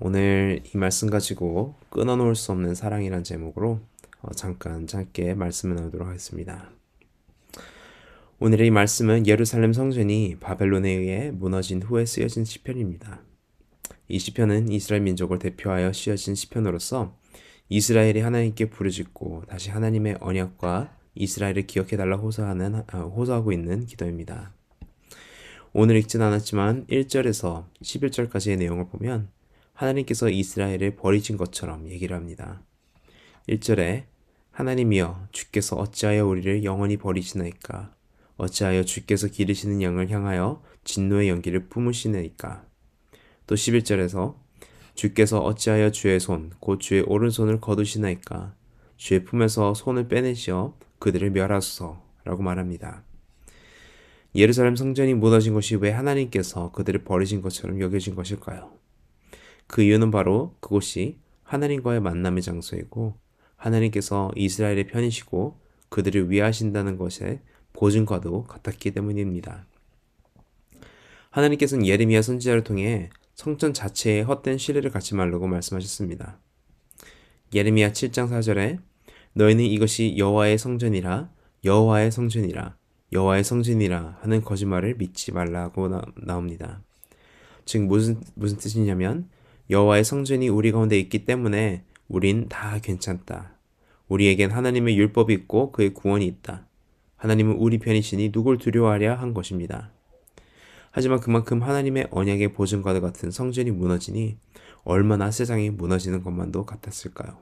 오늘 이 말씀 가지고 끊어놓을 수 없는 사랑이란 제목으로 어, 잠깐 짧게 말씀을 나누도록 하겠습니다. 오늘의 이 말씀은 예루살렘 성전이 바벨론에 의해 무너진 후에 쓰여진 시편입니다. 이 시편은 이스라엘 민족을 대표하여 쓰여진 시편으로서 이스라엘이 하나님께 부르짖고 다시 하나님의 언약과 이스라엘을 기억해달라 호소하는 아, 호소하고 있는 기도입니다. 오늘 읽진 않았지만 1절에서 11절까지의 내용을 보면 하나님께서 이스라엘을 버리신 것처럼 얘기를 합니다. 1절에 하나님이여 주께서 어찌하여 우리를 영원히 버리시나이까 어찌하여 주께서 기르시는 양을 향하여 진노의 연기를 뿜으시나이까 또 11절에서 주께서 어찌하여 주의 손 곧 주의 오른손을 거두시나이까 주의 품에서 손을 빼내시어 그들을 멸하소서라고 말합니다. 예루살렘 성전이 무너진 것이 왜 하나님께서 그들을 버리신 것처럼 여겨진 것일까요? 그 이유는 바로 그곳이 하나님과의 만남의 장소이고 하나님께서 이스라엘의 편이시고 그들을 위하신다는 것의 보증과도 같았기 때문입니다. 하나님께서는 예레미야 선지자를 통해 성전 자체에 헛된 신뢰를 갖지 말라고 말씀하셨습니다. 예레미야 7장 4절에 너희는 이것이 여호와의 성전이라 여호와의 성전이라 여호와의 성전이라 하는 거짓말을 믿지 말라고 나, 나옵니다. 즉 무슨 무슨 뜻이냐면 여호와의 성전이 우리 가운데 있기 때문에 우린 다 괜찮다. 우리에겐 하나님의 율법이 있고 그의 구원이 있다. 하나님은 우리 편이시니 누굴 두려워하랴 한 것입니다. 하지만 그만큼 하나님의 언약의 보증과도 같은 성전이 무너지니 얼마나 세상이 무너지는 것만도 같았을까요?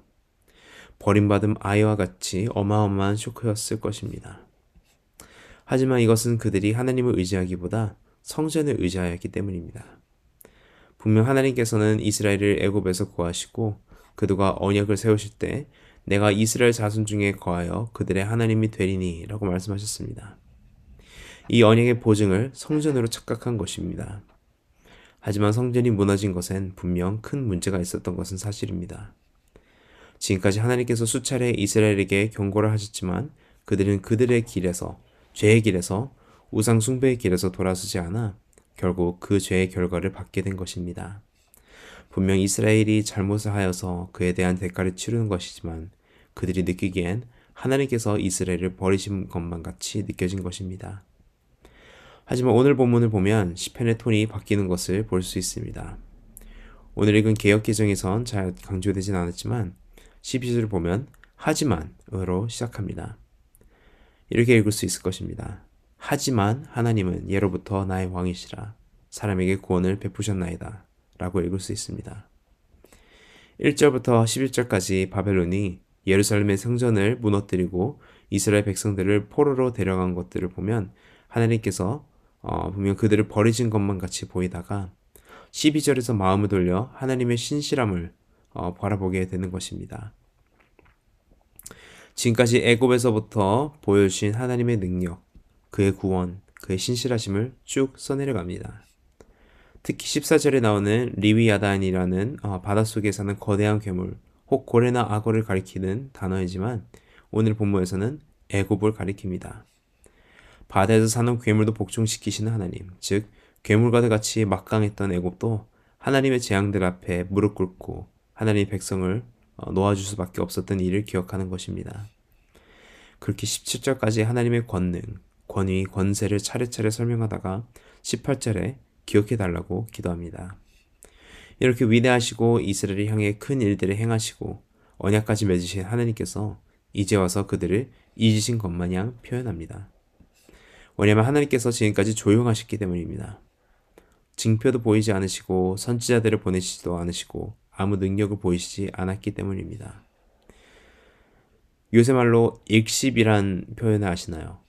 버림받은 아이와 같이 어마어마한 쇼크였을 것입니다. 하지만 이것은 그들이 하나님을 의지하기보다 성전을 의지하였기 때문입니다. 분명 하나님께서는 이스라엘을 애굽에서 구하시고 그들과 언약을 세우실 때 내가 이스라엘 자손 중에 거하여 그들의 하나님이 되리니라고 말씀하셨습니다. 이 언약의 보증을 성전으로 착각한 것입니다. 하지만 성전이 무너진 것엔 분명 큰 문제가 있었던 것은 사실입니다. 지금까지 하나님께서 수차례 이스라엘에게 경고를 하셨지만 그들은 그들의 길에서 죄의 길에서 우상 숭배의 길에서 돌아서지 않아 결국 그 죄의 결과를 받게 된 것입니다. 분명 이스라엘이 잘못을 하여서 그에 대한 대가를 치르는 것이지만 그들이 느끼기엔 하나님께서 이스라엘을 버리신 것만 같이 느껴진 것입니다. 하지만 오늘 본문을 보면 시편의 톤이 바뀌는 것을 볼 수 있습니다. 오늘 읽은 개혁 개정에선 잘 강조되진 않았지만 12절을 보면 하지만으로 시작합니다. 이렇게 읽을 수 있을 것입니다. 하지만 하나님은 예로부터 나의 왕이시라 사람에게 구원을 베푸셨나이다 라고 읽을 수 있습니다. 1절부터 11절까지 바벨론이 예루살렘의 성전을 무너뜨리고 이스라엘 백성들을 포로로 데려간 것들을 보면 하나님께서 어, 분명 그들을 버리신 것만 같이 보이다가 12절에서 마음을 돌려 하나님의 신실함을 어, 바라보게 되는 것입니다. 지금까지 애굽에서부터 보여주신 하나님의 능력, 그의 구원, 그의 신실하심을 쭉 써내려갑니다. 특히 14절에 나오는 리위야단이라는 어, 바닷속에 사는 거대한 괴물, 혹 고래나 악어를 가리키는 단어이지만 오늘 본문에서는 애굽을 가리킵니다. 바다에서 사는 괴물도 복종시키시는 하나님, 즉 괴물과도 같이 막강했던 애굽도 하나님의 재앙들 앞에 무릎 꿇고 하나님의 백성을 어, 놓아줄 수밖에 없었던 일을 기억하는 것입니다. 그렇게 17절까지 하나님의 권능, 권위, 권세를 차례차례 설명하다가 18절에 기억해 달라고 기도합니다. 이렇게 위대하시고 이스라엘을 향해 큰 일들을 행하시고 언약까지 맺으신 하나님께서 이제 와서 그들을 잊으신 것 마냥 표현합니다. 왜냐하면 하나님께서 지금까지 조용하셨기 때문입니다. 징표도 보이지 않으시고 선지자들을 보내시지도 않으시고 아무 능력을 보이시지 않았기 때문입니다. 요새 말로 익십이란 표현을 아시나요?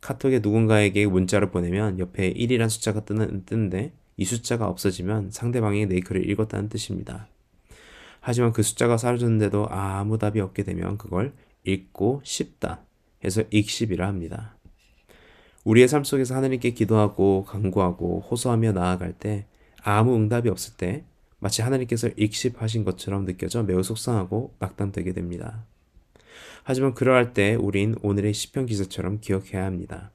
카톡에 누군가에게 문자를 보내면 옆에 1이란 숫자가 뜨는, 뜨는데 이 숫자가 없어지면 상대방이 내 글을 읽었다는 뜻입니다. 하지만 그 숫자가 사라졌는데도 아무 답이 없게 되면 그걸 읽고 싶다 해서 익십이라 합니다. 우리의 삶 속에서 하나님께 기도하고 간구하고 호소하며 나아갈 때 아무 응답이 없을 때 마치 하나님께서 익십하신 것처럼 느껴져 매우 속상하고 낙담되게 됩니다. 하지만 그러할 때 우린 오늘의 시편 기사처럼 기억해야 합니다.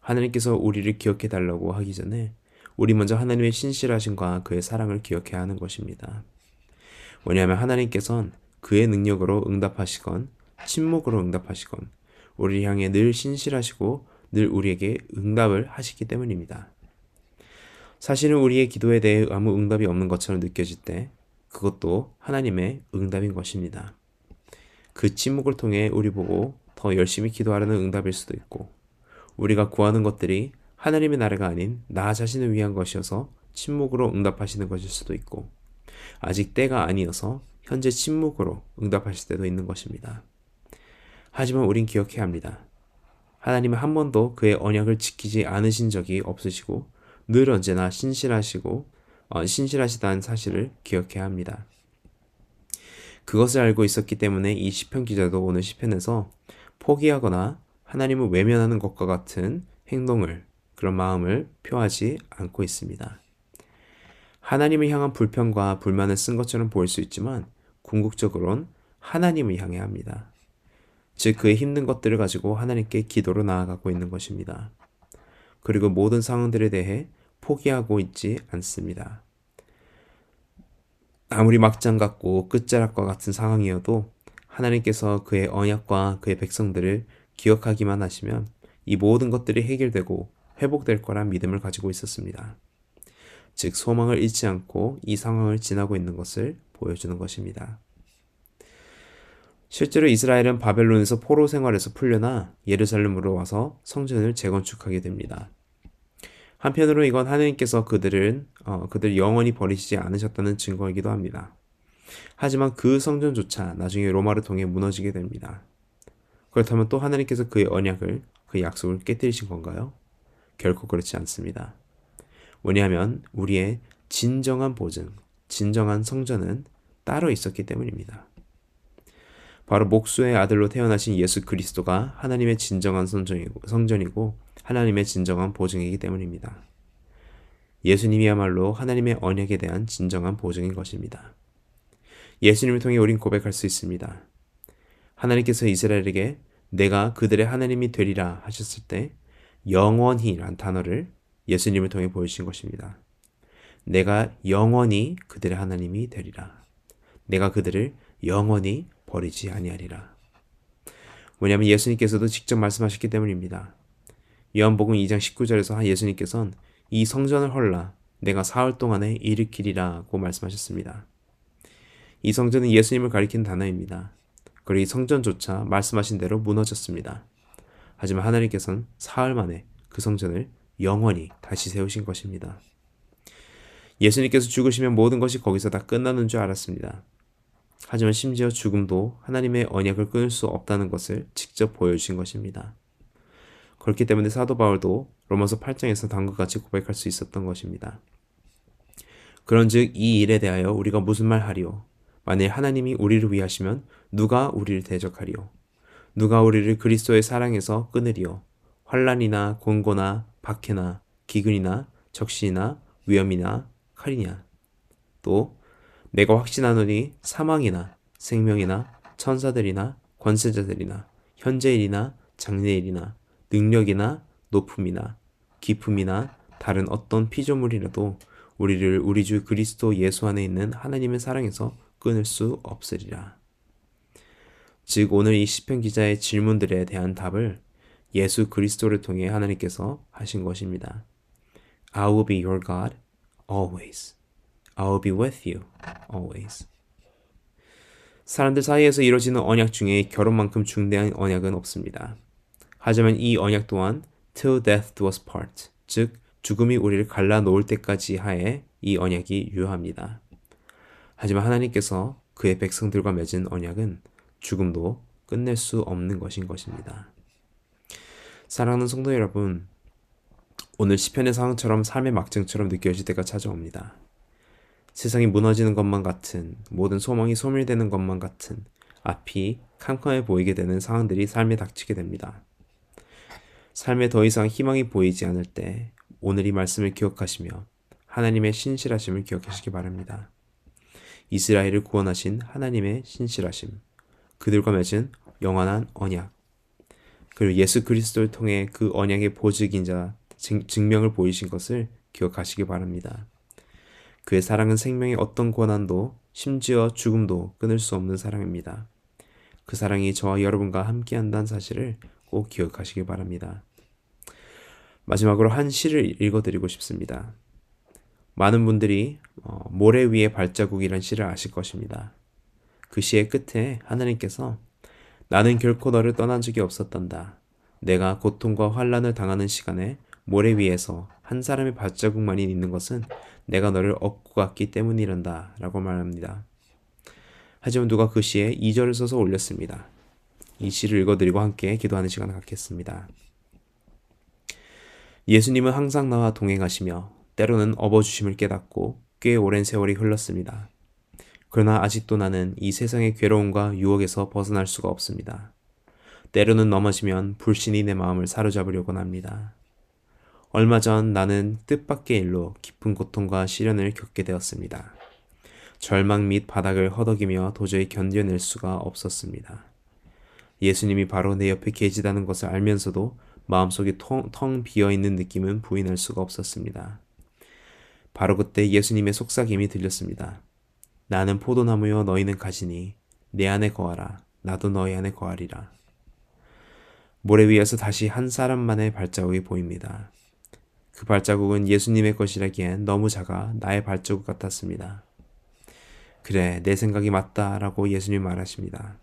하나님께서 우리를 기억해 달라고 하기 전에 우리 먼저 하나님의 신실하심과 그의 사랑을 기억해야 하는 것입니다. 왜냐하면 하나님께서는 그의 능력으로 응답하시건 침묵으로 응답하시건 우리를 향해 늘 신실하시고 늘 우리에게 응답을 하시기 때문입니다. 사실은 우리의 기도에 대해 아무 응답이 없는 것처럼 느껴질 때 그것도 하나님의 응답인 것입니다. 그 침묵을 통해 우리 보고 더 열심히 기도하라는 응답일 수도 있고 우리가 구하는 것들이 하나님의 나라가 아닌 나 자신을 위한 것이어서 침묵으로 응답하시는 것일 수도 있고 아직 때가 아니어서 현재 침묵으로 응답하실 때도 있는 것입니다. 하지만 우린 기억해야 합니다. 하나님은 한 번도 그의 언약을 지키지 않으신 적이 없으시고 늘 언제나 신실하시고 어, 신실하시다는 사실을 기억해야 합니다. 그것을 알고 있었기 때문에 이 시편 기자도 오늘 시편에서 포기하거나 하나님을 외면하는 것과 같은 행동을 그런 마음을 표하지 않고 있습니다. 하나님을 향한 불평과 불만을 쓴 것처럼 보일 수 있지만 궁극적으론 하나님을 향해 합니다. 즉 그의 힘든 것들을 가지고 하나님께 기도로 나아가고 있는 것입니다. 그리고 모든 상황들에 대해 포기하고 있지 않습니다. 아무리 막장 같고 끝자락과 같은 상황이어도 하나님께서 그의 언약과 그의 백성들을 기억하기만 하시면 이 모든 것들이 해결되고 회복될 거란 믿음을 가지고 있었습니다. 즉, 소망을 잃지 않고 이 상황을 지나고 있는 것을 보여주는 것입니다. 실제로 이스라엘은 바벨론에서 포로 생활에서 풀려나 예루살렘으로 와서 성전을 재건축하게 됩니다. 한편으로 이건 하느님께서 그들은 어, 그들 영원히 버리시지 않으셨다는 증거이기도 합니다. 하지만 그 성전조차 나중에 로마를 통해 무너지게 됩니다. 그렇다면 또 하나님께서 그의 언약을 그 약속을 깨뜨리신 건가요? 결코 그렇지 않습니다. 왜냐하면 우리의 진정한 보증, 진정한 성전은 따로 있었기 때문입니다. 바로 목수의 아들로 태어나신 예수 그리스도가 하나님의 진정한 성전이고, 성전이고 하나님의 진정한 보증이기 때문입니다. 예수님이야말로 하나님의 언약에 대한 진정한 보증인 것입니다. 예수님을 통해 우린 고백할 수 있습니다. 하나님께서 이스라엘에게 내가 그들의 하나님이 되리라 하셨을 때 영원히란 단어를 예수님을 통해 보여주신 것입니다. 내가 영원히 그들의 하나님이 되리라. 내가 그들을 영원히 버리지 아니하리라. 왜냐하면 예수님께서도 직접 말씀하셨기 때문입니다. 요한복음 2장 19절에서 예수님께서는 이 성전을 헐라 내가 사흘 동안에 일으키리라고 말씀하셨습니다. 이 성전은 예수님을 가리킨 단어입니다. 그리고 이 성전조차 말씀하신 대로 무너졌습니다. 하지만 하나님께서는 사흘 만에 그 성전을 영원히 다시 세우신 것입니다. 예수님께서 죽으시면 모든 것이 거기서 다 끝나는 줄 알았습니다. 하지만 심지어 죽음도 하나님의 언약을 끊을 수 없다는 것을 직접 보여주신 것입니다. 그렇기 때문에 사도 바울도 로마서 8장에서 다음과 같이 고백할 수 있었던 것입니다. 그런즉 이 일에 대하여 우리가 무슨 말 하리요? 만일 하나님이 우리를 위하시면 누가 우리를 대적하리요? 누가 우리를 그리스도의 사랑에서 끊으리요? 환란이나 곤고나 박해나 기근이나 적신이나 위험이나 칼이냐? 또 내가 확신하노니 사망이나 생명이나 천사들이나 권세자들이나 현재일이나 장래일이나 능력이나 높음이나 기품이나 다른 어떤 피조물이라도 우리를 우리 주 그리스도 예수 안에 있는 하나님의 사랑에서 끊을 수 없으리라. 즉 오늘 이 시편 기자의 질문들에 대한 답을 예수 그리스도를 통해 하나님께서 하신 것입니다. I will be your God always. I will be with you always. 사람들 사이에서 이루어지는 언약 중에 결혼만큼 중대한 언약은 없습니다. 하지만 이 언약 또한 till death do us part, 즉 죽음이 우리를 갈라 놓을 때까지 하에 이 언약이 유효합니다. 하지만 하나님께서 그의 백성들과 맺은 언약은 죽음도 끝낼 수 없는 것인 것입니다. 사랑하는 성도 여러분, 오늘 시편의 상황처럼 삶의 막증처럼 느껴질 때가 찾아옵니다. 세상이 무너지는 것만 같은 모든 소망이 소멸되는 것만 같은 앞이 캄캄해 보이게 되는 상황들이 삶에 닥치게 됩니다. 삶에 더 이상 희망이 보이지 않을 때 오늘 이 말씀을 기억하시며 하나님의 신실하심을 기억하시기 바랍니다. 이스라엘을 구원하신 하나님의 신실하심, 그들과 맺은 영원한 언약, 그리고 예수 그리스도를 통해 그 언약의 보증인 자 증명을 보이신 것을 기억하시기 바랍니다. 그의 사랑은 생명의 어떤 고난도 심지어 죽음도 끊을 수 없는 사랑입니다. 그 사랑이 저와 여러분과 함께한다는 사실을 꼭 기억하시기 바랍니다. 마지막으로 한 시를 읽어드리고 싶습니다. 많은 분들이 어, 모래 위의 발자국이란 시를 아실 것입니다. 그 시의 끝에 하나님께서 나는 결코 너를 떠난 적이 없었단다. 내가 고통과 환란을 당하는 시간에 모래 위에서 한 사람의 발자국만이 있는 것은 내가 너를 업고 갔기 때문이란다. 라고 말합니다. 하지만 누가 그 시에 2절을 써서 올렸습니다. 이 시를 읽어드리고 함께 기도하는 시간을 갖겠습니다. 예수님은 항상 나와 동행하시며 때로는 업어주심을 깨닫고 꽤 오랜 세월이 흘렀습니다. 그러나 아직도 나는 이 세상의 괴로움과 유혹에서 벗어날 수가 없습니다. 때로는 넘어지면 불신이 내 마음을 사로잡으려곤 합니다. 얼마 전 나는 뜻밖의 일로 깊은 고통과 시련을 겪게 되었습니다. 절망 및 바닥을 허덕이며 도저히 견뎌낼 수가 없었습니다. 예수님이 바로 내 옆에 계시다는 것을 알면서도 마음속이 텅, 텅 비어 있는 느낌은 부인할 수가 없었습니다. 바로 그때 예수님의 속삭임이 들렸습니다. 나는 포도나무여 너희는 가지니 내 안에 거하라 나도 너희 안에 거하리라. 모래 위에서 다시 한 사람만의 발자국이 보입니다. 그 발자국은 예수님의 것이라기엔 너무 작아 나의 발자국 같았습니다. 그래, 내 생각이 맞다 라고 예수님 말하십니다.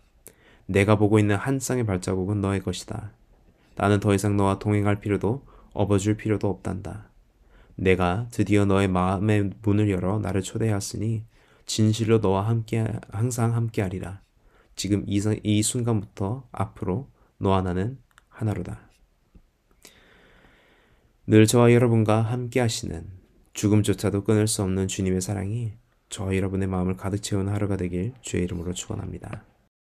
내가 보고 있는 한 쌍의 발자국은 너의 것이다. 나는 더 이상 너와 동행할 필요도 업어줄 필요도 없단다. 내가 드디어 너의 마음의 문을 열어 나를 초대하였으니 진실로 너와 함께 항상 함께하리라. 지금 이, 이 순간부터 앞으로 너와 나는 하나로다. 늘 저와 여러분과 함께 하시는 죽음조차도 끊을 수 없는 주님의 사랑이 저와 여러분의 마음을 가득 채우는 하루가 되길 주의 이름으로 축원합니다.